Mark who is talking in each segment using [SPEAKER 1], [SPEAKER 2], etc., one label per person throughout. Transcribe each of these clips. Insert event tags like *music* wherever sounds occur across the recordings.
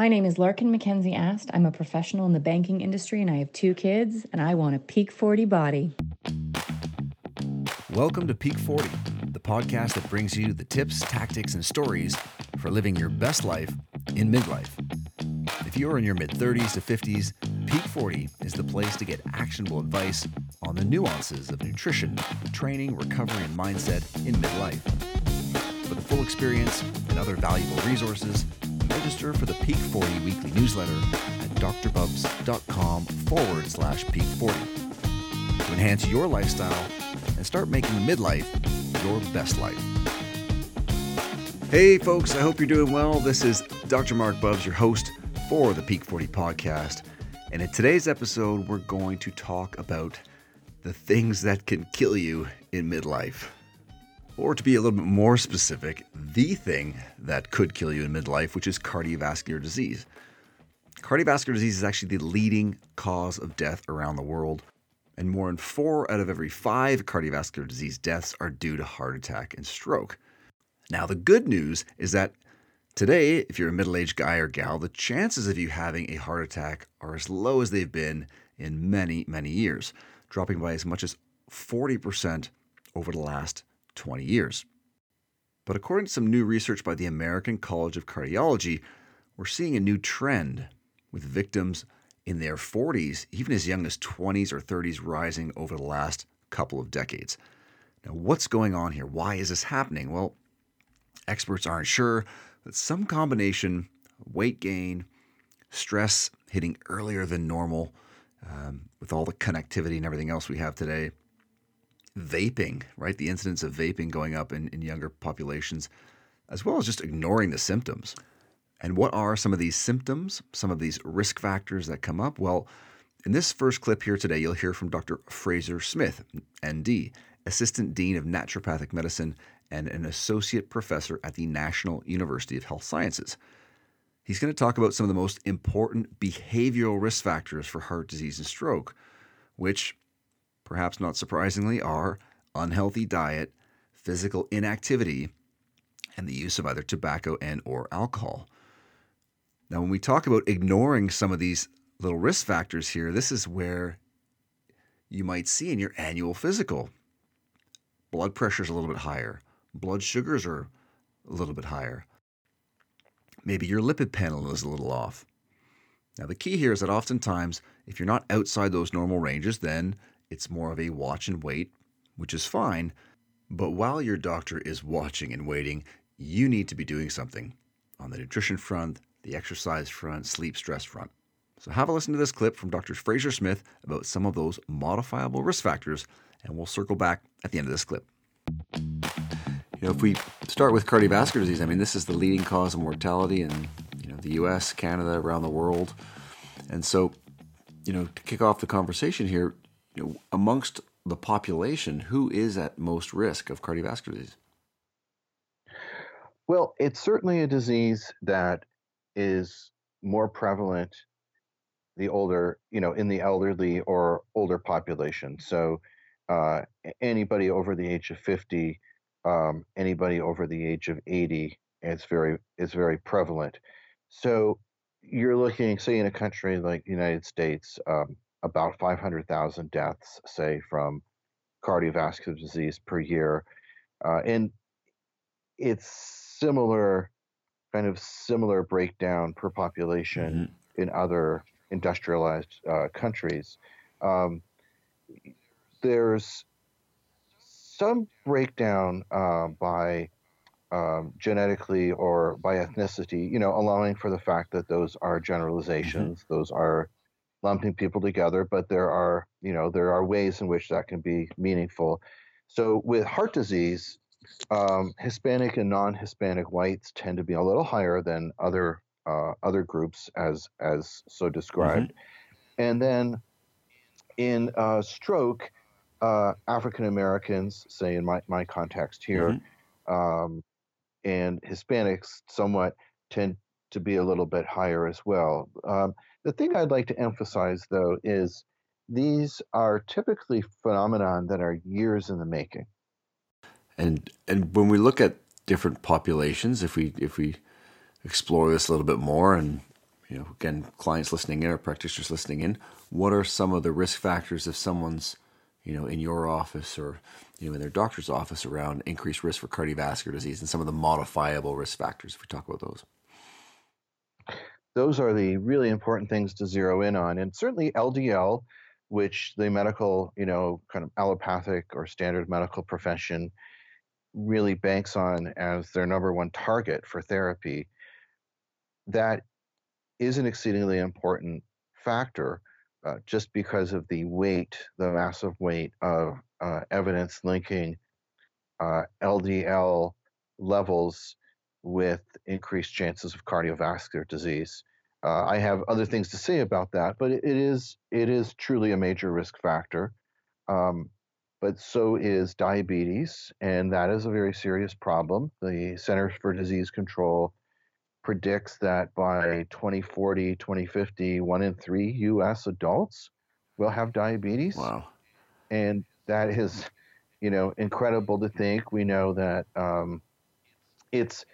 [SPEAKER 1] My name is Larkin Mackenzie Ast. I'm a professional in the banking industry and I have two kids, and I want a peak 40 body.
[SPEAKER 2] Welcome to Peak 40, the podcast that brings you the tips, tactics, and stories for living your best life in midlife. If you are in your mid 30s to 50s, Peak 40 is the place to get actionable advice on the nuances of nutrition, training, recovery, and mindset in midlife. For the full experience and other valuable resources, register for the Peak 40 weekly newsletter at drbubbs.com forward slash peak 40 to enhance your lifestyle and start making midlife your best life. Hey, folks, I hope you're doing well. This is Dr. Marc Bubbs, your host for the Peak 40 podcast. And in today's episode, we're going to talk about the things that can kill you in midlife. Or to be a little bit more specific, the thing that could kill you in midlife, which is cardiovascular disease. Cardiovascular disease is actually the leading cause of death around the world, and more than four out of every five cardiovascular disease deaths are due to heart attack and stroke. Now, the good news is that today, if you're a middle aged guy or gal, the chances of you having a heart attack are as low as they've been in many, many years, dropping by as much as 40% over the last 20 years. But according to some new research by the American College of Cardiology, we're seeing a new trend with victims in their 40s, even as young as 20s or 30s, rising over the last couple of decades. Now, what's going on here? Why is this happening? Well, experts aren't sure, but some combination weight gain, stress hitting earlier than normal, um, with all the connectivity and everything else we have today, vaping, right? The incidence of vaping going up in, in younger populations, as well as just ignoring the symptoms. And what are some of these symptoms, some of these risk factors that come up? Well, in this first clip here today, you'll hear from Dr. Fraser Smith, ND, Assistant Dean of Naturopathic Medicine and an Associate Professor at the National University of Health Sciences. He's going to talk about some of the most important behavioral risk factors for heart disease and stroke, which perhaps not surprisingly, are unhealthy diet, physical inactivity, and the use of either tobacco and or alcohol. Now, when we talk about ignoring some of these little risk factors here, this is where you might see in your annual physical. Blood pressure is a little bit higher. Blood sugars are a little bit higher. Maybe your lipid panel is a little off. Now, the key here is that oftentimes, if you're not outside those normal ranges, then it's more of a watch and wait, which is fine. But while your doctor is watching and waiting, you need to be doing something on the nutrition front, the exercise front, sleep stress front. So have a listen to this clip from Dr. Fraser Smith about some of those modifiable risk factors, and we'll circle back at the end of this clip. You know, if we start with cardiovascular disease, I mean, this is the leading cause of mortality in you know the U.S., Canada, around the world, and so you know to kick off the conversation here, amongst the population, who is at most risk of cardiovascular disease?
[SPEAKER 3] Well, it's certainly a disease that is more prevalent the older, you know, in the elderly or older population. So uh, anybody over the age of 50, um, anybody over the age of 80, it's very is very prevalent. So you're looking, say, in a country like the United States, um, about 500,000 deaths, say, from cardiovascular disease per year. Uh, and it's similar, kind of similar breakdown per population mm-hmm. in other industrialized uh, countries. Um, there's some breakdown uh, by um, genetically or by ethnicity, you know, allowing for the fact that those are mm-hmm. generalizations, mm-hmm. those are lumping people together, but there are, you know, there are ways in which that can be meaningful. So with heart disease, um, Hispanic and non-Hispanic whites tend to be a little higher than other uh, other groups, as as so described. Mm-hmm. And then in uh, stroke, uh, African Americans, say in my my context here, mm-hmm. um, and Hispanics somewhat tend to be a little bit higher as well. Um, the thing I'd like to emphasize, though, is these are typically phenomenon that are years in the making.
[SPEAKER 2] And and when we look at different populations, if we if we explore this a little bit more, and you know, again, clients listening in or practitioners listening in, what are some of the risk factors if someone's, you know, in your office or, you know, in their doctor's office around increased risk for cardiovascular disease and some of the modifiable risk factors, if we talk about those?
[SPEAKER 3] Those are the really important things to zero in on. And certainly LDL, which the medical, you know, kind of allopathic or standard medical profession really banks on as their number one target for therapy, that is an exceedingly important factor uh, just because of the weight, the massive weight of uh, evidence linking uh, LDL levels with increased chances of cardiovascular disease. Uh, I have other things to say about that, but it is it is truly a major risk factor. Um, but so is diabetes, and that is a very serious problem. The Centers for Disease Control predicts that by 2040, 2050, one in three US adults will have diabetes.
[SPEAKER 2] Wow.
[SPEAKER 3] And that is, you know, incredible to think. We know that um, it's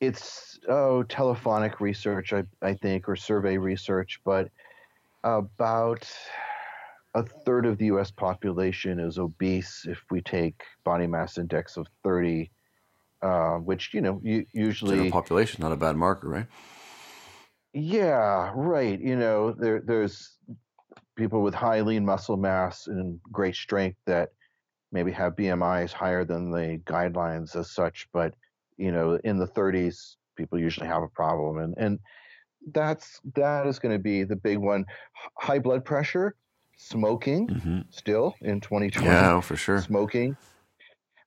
[SPEAKER 3] it's oh telephonic research, I, I think, or survey research, but about a third of the U.S. population is obese if we take body mass index of 30 uh, which you know you, usually
[SPEAKER 2] General population, not a bad marker, right?
[SPEAKER 3] Yeah, right. You know, there there's people with high lean muscle mass and great strength that maybe have BMIs higher than the guidelines as such, but you know, in the 30s, people usually have a problem, and and that's that is going to be the big one. High blood pressure, smoking, mm-hmm. still in 2020.
[SPEAKER 2] Yeah, for sure.
[SPEAKER 3] Smoking.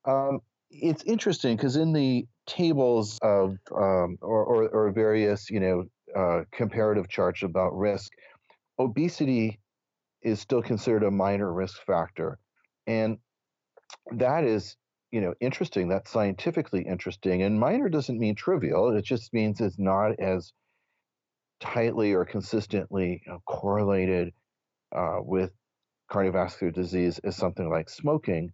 [SPEAKER 3] Um, it's interesting because in the tables of um, or, or, or, various you know uh, comparative charts about risk, obesity is still considered a minor risk factor, and that is you know interesting. That's scientifically interesting, and minor doesn't mean trivial. It just means it's not as tightly or consistently you know, correlated uh, with cardiovascular disease as something like smoking.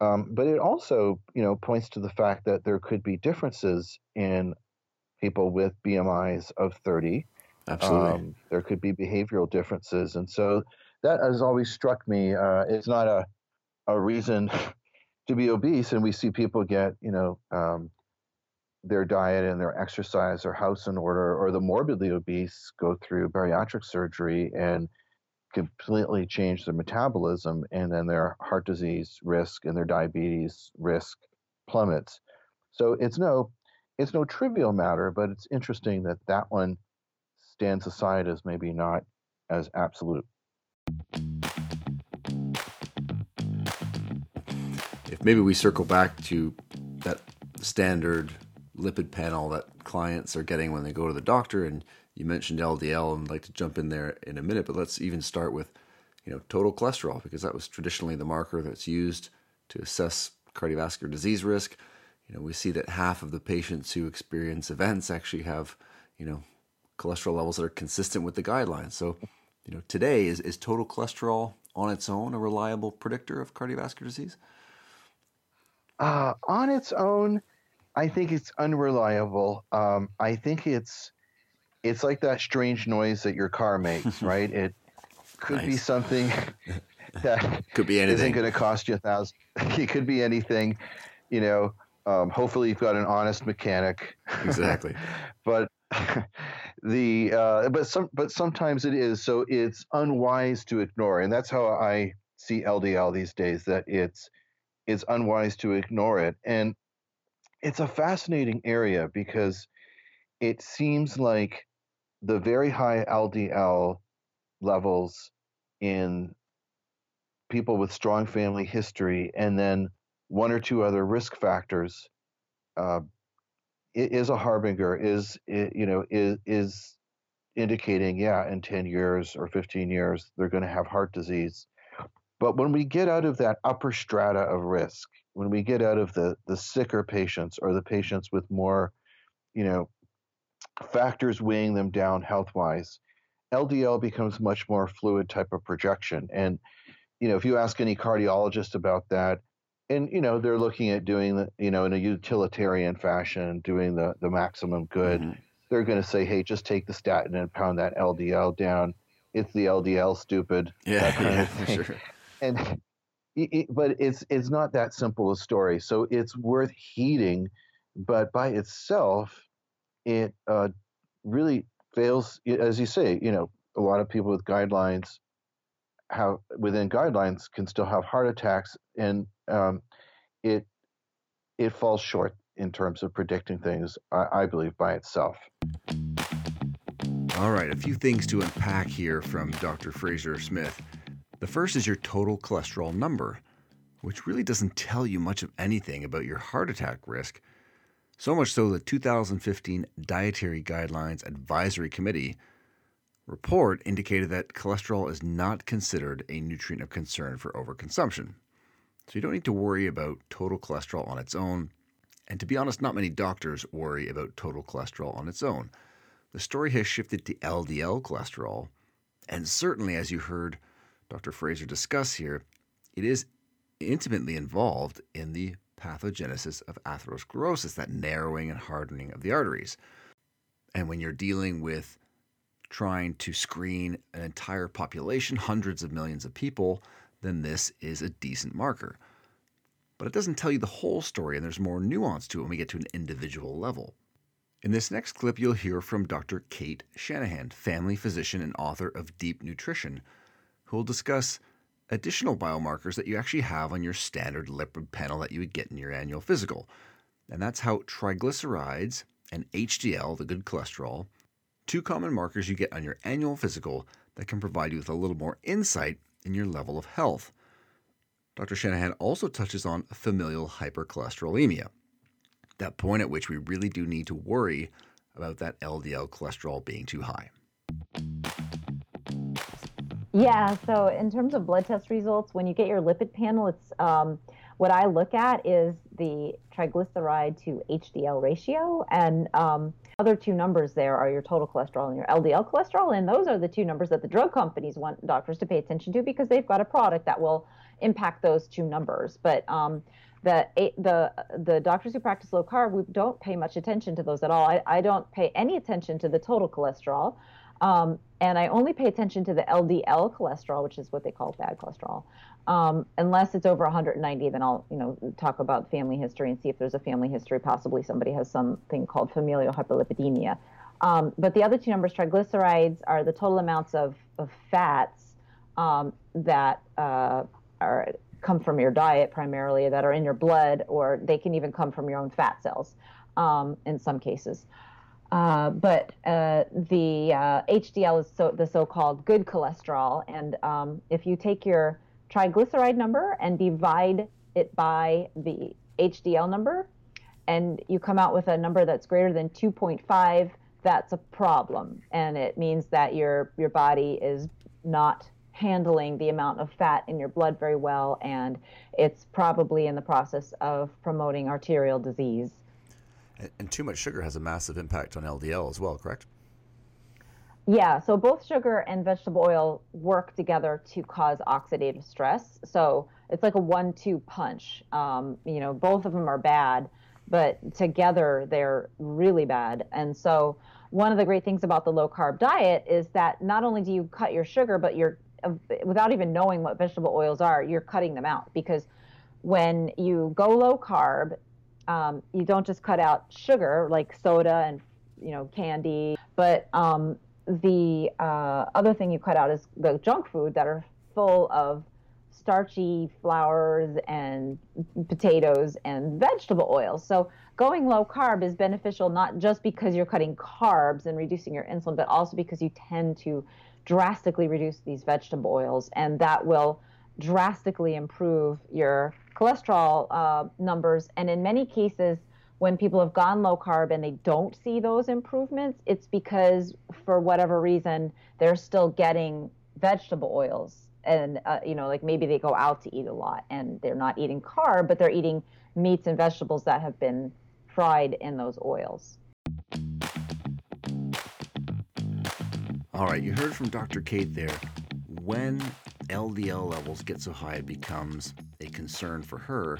[SPEAKER 3] Um, but it also, you know, points to the fact that there could be differences in people with BMIs of 30.
[SPEAKER 2] Absolutely. Um,
[SPEAKER 3] there could be behavioral differences. And so that has always struck me. Uh, it's not a, a reason *laughs* to be obese. And we see people get, you know, um, their diet and their exercise or house in order, or the morbidly obese go through bariatric surgery and completely change their metabolism and then their heart disease risk and their diabetes risk plummets. So it's no it's no trivial matter, but it's interesting that that one stands aside as maybe not as absolute.
[SPEAKER 2] Maybe we circle back to that standard lipid panel that clients are getting when they go to the doctor and you mentioned LDL, and I'd like to jump in there in a minute, but let's even start with, you know, total cholesterol because that was traditionally the marker that's used to assess cardiovascular disease risk. You know, we see that half of the patients who experience events actually have, you know, cholesterol levels that are consistent with the guidelines. So, you know, today is is total cholesterol on its own a reliable predictor of cardiovascular disease?
[SPEAKER 3] Uh, on its own, I think it's unreliable. Um, I think it's it's like that strange noise that your car makes, *laughs* right? It could nice. be something *laughs* that
[SPEAKER 2] could be anything.
[SPEAKER 3] Isn't going to cost you a thousand. *laughs* It could be anything, you know. Um, hopefully, you've got an honest mechanic.
[SPEAKER 2] Exactly.
[SPEAKER 3] but the uh, but some but sometimes it is. So it's unwise to ignore, and that's how I see LDL these days. That it's it's unwise to ignore it, and it's a fascinating area because it seems like the very high LDL levels in people with strong family history, and then one or two other risk factors, uh, is a harbinger. Is you know is is indicating yeah in 10 years or 15 years they're going to have heart disease but when we get out of that upper strata of risk when we get out of the the sicker patients or the patients with more you know factors weighing them down health wise, LDL becomes much more fluid type of projection. And, you know, if you ask any cardiologist about that, and, you know, they're looking at doing the, you know, in a utilitarian fashion, doing the, the maximum good. Mm-hmm. they're going to say, "Hey, just take the statin and pound that LDL down." It's the LDL, stupid.
[SPEAKER 2] Yeah, *laughs* yeah, for sure.
[SPEAKER 3] And *laughs* it, but it's it's not that simple a story. So it's worth heeding, but by itself, it uh, really fails. As you say, you know, a lot of people with guidelines have within guidelines can still have heart attacks, and um, it it falls short in terms of predicting things. I, I believe by itself.
[SPEAKER 2] All right, a few things to unpack here from Dr. Fraser Smith. The first is your total cholesterol number, which really doesn't tell you much of anything about your heart attack risk. So much so the 2015 Dietary Guidelines Advisory Committee report indicated that cholesterol is not considered a nutrient of concern for overconsumption. So you don't need to worry about total cholesterol on its own. And to be honest, not many doctors worry about total cholesterol on its own. The story has shifted to LDL cholesterol, and certainly, as you heard Dr. Fraser discuss here, it is intimately involved in the pathogenesis of atherosclerosis, that narrowing and hardening of the arteries. And when you're dealing with trying to screen an entire population, hundreds of millions of people, then this is a decent marker. But it doesn't tell you the whole story, and there's more nuance to it when we get to an individual level. In this next clip, you'll hear from Dr. Cate Shanahan, family physician and author of Deep Nutrition, who will discuss additional biomarkers that you actually have on your standard lipid panel that you would get in your annual physical. And that's how triglycerides and HDL, the good cholesterol, two common markers you get on your annual physical that can provide you with a little more insight in your level of health. Dr. Shanahan also touches on familial hypercholesterolemia, that point at which we really do need to worry about that LDL cholesterol being too high.
[SPEAKER 4] Yeah, so in terms of blood test results, when you get your lipid panel, it's um, what I look at is the triglyceride to HDL ratio, and um, other two numbers there are your total cholesterol and your LDL cholesterol, and those are the two numbers that the drug companies want doctors to pay attention to because they've got a product that will impact those two numbers. But um, the the the doctors who practice low carb, we don't pay much attention to those at all. I, I don't pay any attention to the total cholesterol. Um, and I only pay attention to the LDL cholesterol, which is what they call bad cholesterol. Um, unless it's over 190, then I'll, you know, talk about family history and see if there's a family history. Possibly somebody has something called familial hyperlipidemia. Um, but the other two numbers, triglycerides, are the total amounts of, of fats um, that uh, are come from your diet primarily, that are in your blood, or they can even come from your own fat cells um, in some cases. Uh, but uh, the uh, HDL is so, the so-called good cholesterol, and um, if you take your triglyceride number and divide it by the HDL number, and you come out with a number that's greater than 2.5, that's a problem, and it means that your your body is not handling the amount of fat in your blood very well, and it's probably in the process of promoting arterial disease.
[SPEAKER 2] And too much sugar has a massive impact on LDL as well, correct?
[SPEAKER 4] Yeah, so both sugar and vegetable oil work together to cause oxidative stress. So it's like a one two punch. Um, you know, both of them are bad, but together they're really bad. And so one of the great things about the low carb diet is that not only do you cut your sugar, but you're without even knowing what vegetable oils are, you're cutting them out because when you go low carb, um, you don't just cut out sugar like soda and you know candy, but um, the uh, other thing you cut out is the junk food that are full of starchy flours and potatoes and vegetable oils. So going low carb is beneficial not just because you're cutting carbs and reducing your insulin, but also because you tend to drastically reduce these vegetable oils, and that will drastically improve your cholesterol uh, numbers. And in many cases, when people have gone low carb and they don't see those improvements, it's because for whatever reason they're still getting vegetable oils. And, uh, you know, like maybe they go out to eat a lot and they're not eating carb, but they're eating meats and vegetables that have been fried in those oils.
[SPEAKER 2] All right, you heard from Dr. Cate there. When LDL levels get so high, it becomes a concern for her,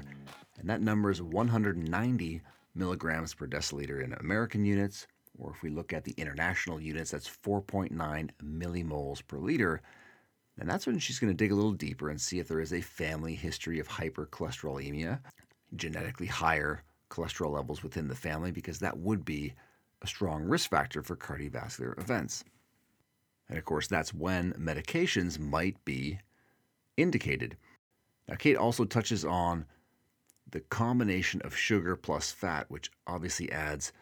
[SPEAKER 2] and that number is 190 milligrams per deciliter in American units, or if we look at the international units, that's 4.9 millimoles per liter. And that's when she's going to dig a little deeper and see if there is a family history of hypercholesterolemia, genetically higher cholesterol levels within the family, because that would be a strong risk factor for cardiovascular events. And of course, that's when medications might be indicated. Now, Cate also touches on the combination of sugar plus fat, which obviously adds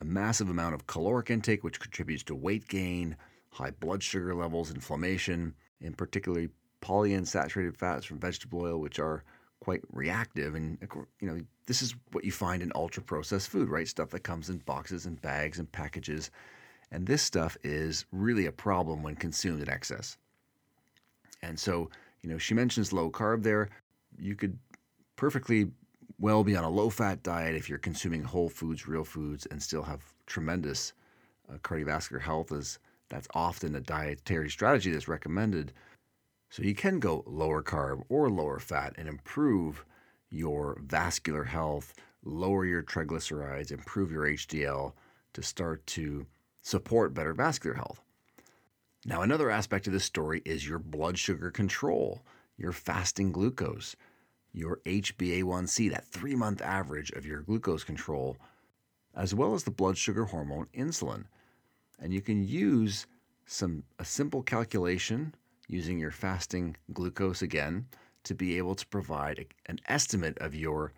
[SPEAKER 2] a massive amount of caloric intake, which contributes to weight gain, high blood sugar levels, inflammation, and particularly polyunsaturated fats from vegetable oil, which are quite reactive. And you know, this is what you find in ultra processed food, right? Stuff that comes in boxes and bags and packages. And this stuff is really a problem when consumed in excess. And so, you know, she mentions low carb there. You could perfectly well be on a low fat diet if you're consuming whole foods, real foods, and still have tremendous uh, cardiovascular health, as that's often a dietary strategy that's recommended. So you can go lower carb or lower fat and improve your vascular health, lower your triglycerides, improve your HDL to start to support better vascular health. Now, another aspect of this story is your blood sugar control, your fasting glucose your HbA1c, that three month average of your glucose control, as well as the blood sugar hormone insulin. And you can use some a simple calculation using your fasting glucose again to be able to provide an estimate of your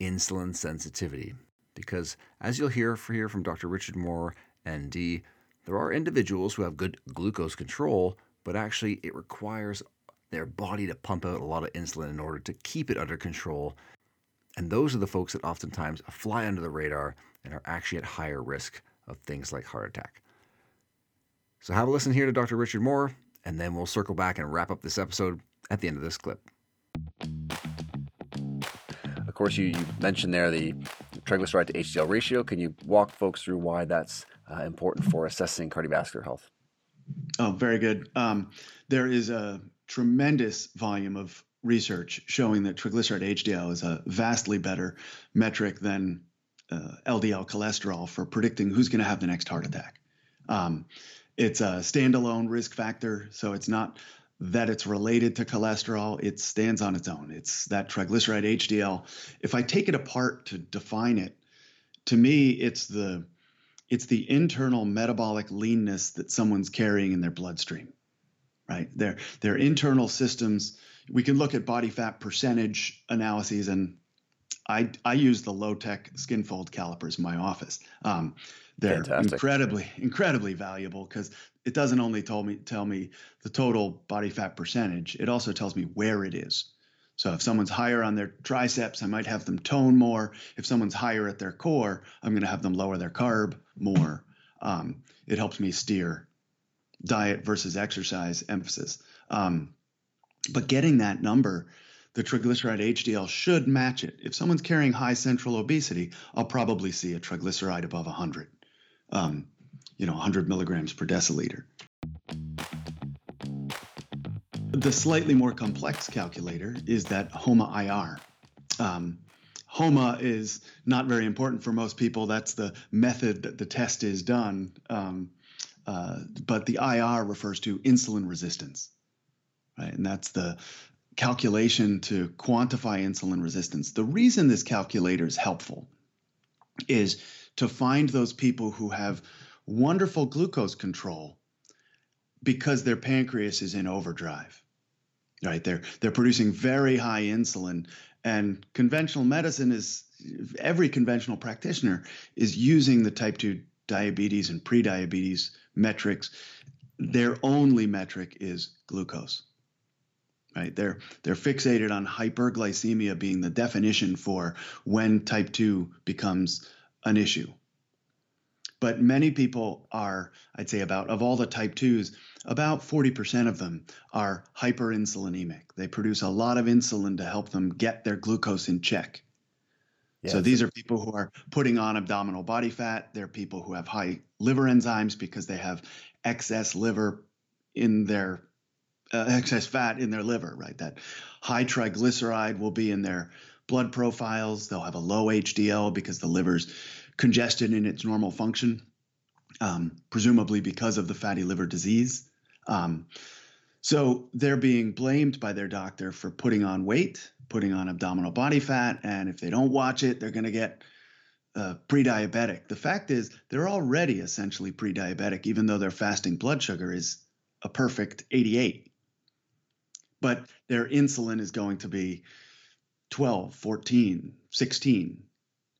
[SPEAKER 2] insulin sensitivity. Because as you'll hear here from Dr. Richard Maurer, ND, there are individuals who have good glucose control, but actually it requires their body to pump out a lot of insulin in order to keep it under control. And those are the folks that oftentimes fly under the radar and are actually at higher risk of things like heart attack. So have a listen here to Dr. Richard Maurer, and then we'll circle back and wrap up this episode at the end of this clip. Of course, you, you mentioned there the triglyceride to HDL ratio. Can you walk folks through why that's uh, important for assessing cardiovascular health?
[SPEAKER 5] Oh, very good. Um, there is a tremendous volume of research showing that triglyceride HDL is a vastly better metric than uh, LDL cholesterol for predicting who's going to have the next heart attack. Um, it's a standalone risk factor, so it's not that it's related to cholesterol. It stands on its own. It's that triglyceride HDL. If I take it apart to define it, to me, it's the it's the internal metabolic leanness that someone's carrying in their bloodstream right? Their their internal systems. We can look at body fat percentage analyses, and I I use the low tech skin fold calipers in my office. Um, they're Fantastic. incredibly incredibly valuable because it doesn't only tell me tell me the total body fat percentage. It also tells me where it is. So if someone's higher on their triceps, I might have them tone more. If someone's higher at their core, I'm going to have them lower their carb more. Um, it helps me steer diet versus exercise emphasis. Um, but getting that number, the triglyceride HDL should match it. If someone's carrying high central obesity, I'll probably see a triglyceride above 100, um, you know, 100 milligrams per deciliter. The slightly more complex calculator is that HOMA IR. Um, HOMA is not very important for most people. That's the method that the test is done. Um, uh, but the IR refers to insulin resistance, right? And that's the calculation to quantify insulin resistance. The reason this calculator is helpful is to find those people who have wonderful glucose control because their pancreas is in overdrive. Right? They're they're producing very high insulin and conventional medicine is every conventional practitioner is using the type 2 diabetes and prediabetes metrics. Their only metric is glucose. Right? They're they're fixated on hyperglycemia being the definition for when type 2 becomes an issue. But many people are, I'd say about of all the type 2s, about 40% of them are hyperinsulinemic. They produce a lot of insulin to help them get their glucose in check. Yes. So these are people who are putting on abdominal body fat. They're people who have high liver enzymes because they have excess liver in their uh, excess fat in their liver, right? That high triglyceride will be in their blood profiles. They'll have a low HDL because the liver's congested in its normal function. um, presumably because of the fatty liver disease. Um, so they're being blamed by their doctor for putting on weight, putting on abdominal body fat, and if they don't watch it, they're going to get uh, pre-diabetic. The fact is, they're already essentially pre-diabetic, even though their fasting blood sugar is a perfect 88. But their insulin is going to be 12, 14, 16.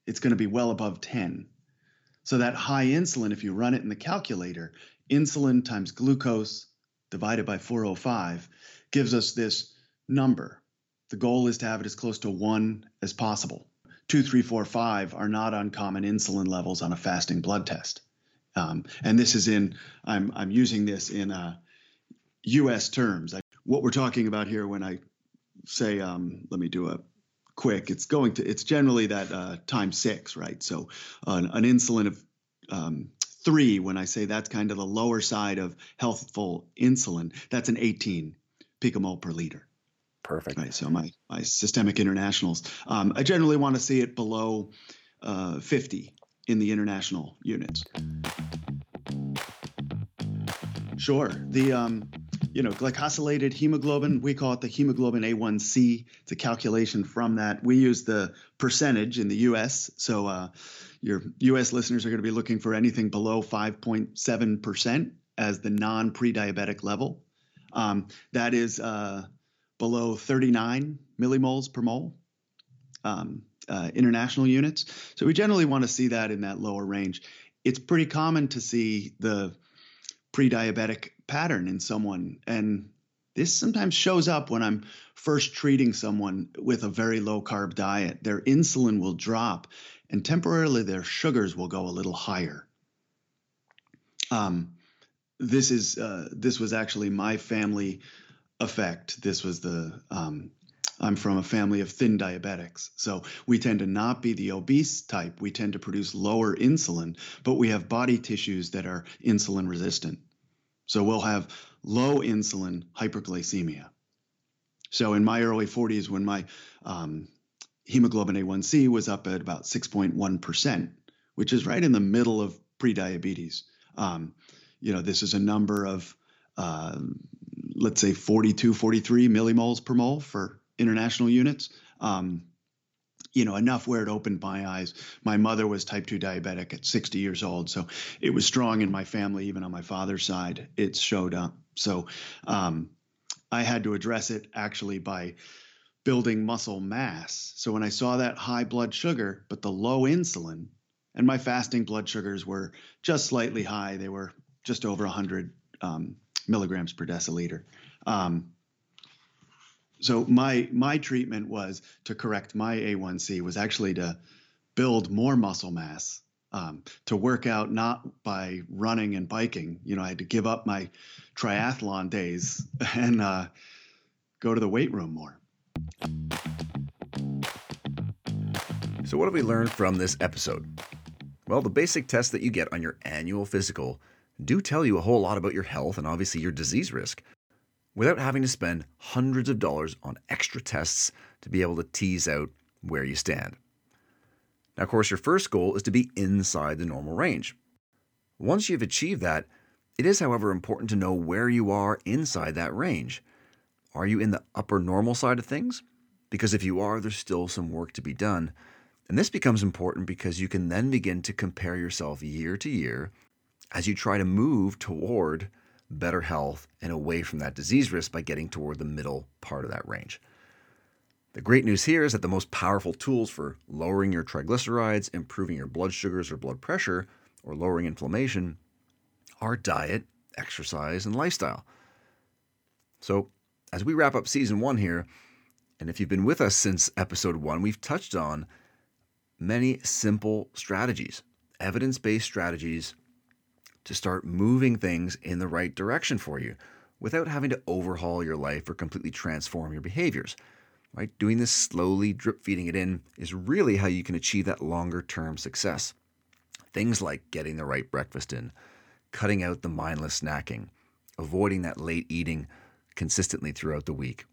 [SPEAKER 5] It's going to be well above 10. So that high insulin, if you run it in the calculator, insulin times glucose divided by 405 gives us this number. The goal is to have it as close to one as possible two, three, four, five are not uncommon insulin levels on a fasting blood test. Um, and this is in, I'm, I'm using this in uh, US terms. What we're talking about here when I say, um, let me do a quick, it's going to, it's generally that uh, times six, right? So an, an insulin of um, three, when I say that's kind of the lower side of healthful insulin, that's an 18 picomole per liter.
[SPEAKER 2] Perfect.
[SPEAKER 5] Right. So my my systemic internationals, um, I generally want to see it below uh, 50 in the international units. Sure. The um, you know glycosylated hemoglobin, we call it the hemoglobin A1C. It's a calculation from that. We use the percentage in the U.S. So uh, your U.S. listeners are going to be looking for anything below 5.7 percent as the non-pre-diabetic level. Um, that is uh, below 39 millimoles per mole um, uh, international units. So we generally want to see that in that lower range. It's pretty common to see the pre-diabetic pattern in someone, and this sometimes shows up when I'm first treating someone with a very low carb diet. Their insulin will drop, and temporarily their sugars will go a little higher. Um, this is uh, this was actually my family effect. This was the um, I'm from a family of thin diabetics. So we tend to not be the obese type. We tend to produce lower insulin, but we have body tissues that are insulin resistant. So we'll have low insulin hyperglycemia. So in my early 40s, when my um, hemoglobin A1C was up at about 6.1%, which is right in the middle of prediabetes. Um, you know, this is a number of uh, let's say 42, 43 millimoles per mole for international units. Um, you know, enough where it opened my eyes. My mother was type 2 diabetic at 60 years old. So it was strong in my family, even on my father's side, it showed up. So um, I had to address it actually by building muscle mass. So when I saw that high blood sugar, but the low insulin, and my fasting blood sugars were just slightly high, they were just over 100 um, milligrams per deciliter. Um, so my my treatment was to correct my A1C was actually to build more muscle mass, um, to work out not by running and biking. You know, I had to give up my triathlon days *laughs* and uh, go to the weight room more.
[SPEAKER 2] So, what have we learned from this episode? Well, the basic tests that you get on your annual physical do tell you a whole lot about your health and obviously your disease risk without having to spend hundreds of dollars on extra tests to be able to tease out where you stand. Now, of course, your first goal is to be inside the normal range. Once you've achieved that, it is, however, important to know where you are inside that range. Are you in the upper normal side of things? Because if you are, there's still some work to be done. And this becomes important because you can then begin to compare yourself year to year as you try to move toward better health and away from that disease risk by getting toward the middle part of that range. The great news here is that the most powerful tools for lowering your triglycerides, improving your blood sugars or blood pressure, or lowering inflammation are diet, exercise, and lifestyle. So, as we wrap up season one here, and if you've been with us since episode one, we've touched on many simple strategies, evidence based strategies to start moving things in the right direction for you without having to overhaul your life or completely transform your behaviors. Right? Doing this slowly, drip feeding it in is really how you can achieve that longer term success. Things like getting the right breakfast in, cutting out the mindless snacking, avoiding that late eating consistently throughout the week,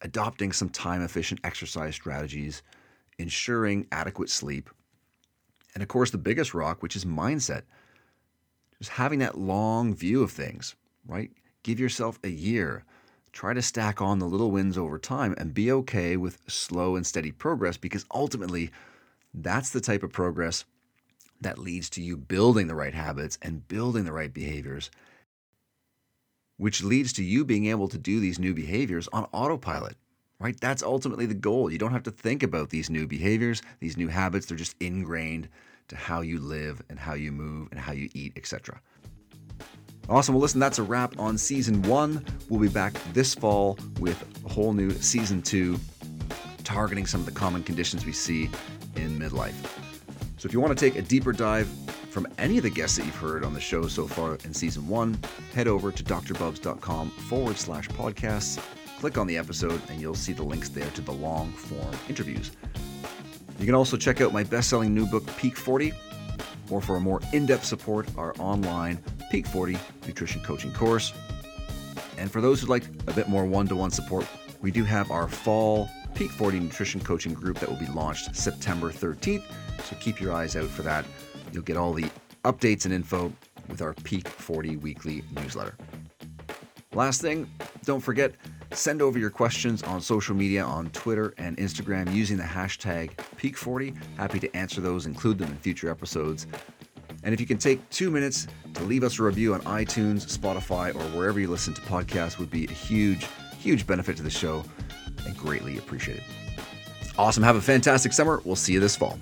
[SPEAKER 2] adopting some time efficient exercise strategies, ensuring adequate sleep, and of course, the biggest rock, which is mindset Just having that long view of things, right? Give yourself a year. Try to stack on the little wins over time and be okay with slow and steady progress because ultimately that's the type of progress that leads to you building the right habits and building the right behaviors, which leads to you being able to do these new behaviors on autopilot, right? That's ultimately the goal. You don't have to think about these new behaviors, these new habits, they're just ingrained to how you live and how you move and how you eat, etc. Awesome. Well, listen, that's a wrap on season one. We'll be back this fall with a whole new season two, targeting some of the common conditions we see in midlife. So if you want to take a deeper dive from any of the guests that you've heard on the show so far in season one, head over to drbubbs.com forward slash podcasts, click on the episode, and you'll see the links there to the long form interviews. You can also check out my best selling new book, Peak 40, or for a more in depth support, our online Peak 40 nutrition coaching course. And for those who'd like a bit more one to one support, we do have our fall Peak 40 nutrition coaching group that will be launched September 13th. So keep your eyes out for that. You'll get all the updates and info with our Peak 40 weekly newsletter. Last thing, don't forget, send over your questions on social media on Twitter and Instagram using the hashtag Peak40. Happy to answer those, include them in future episodes. And if you can take two minutes to leave us a review on iTunes, Spotify, or wherever you listen to podcasts, would be a huge, huge benefit to the show and greatly appreciated. Awesome. Have a fantastic summer. We'll see you this fall.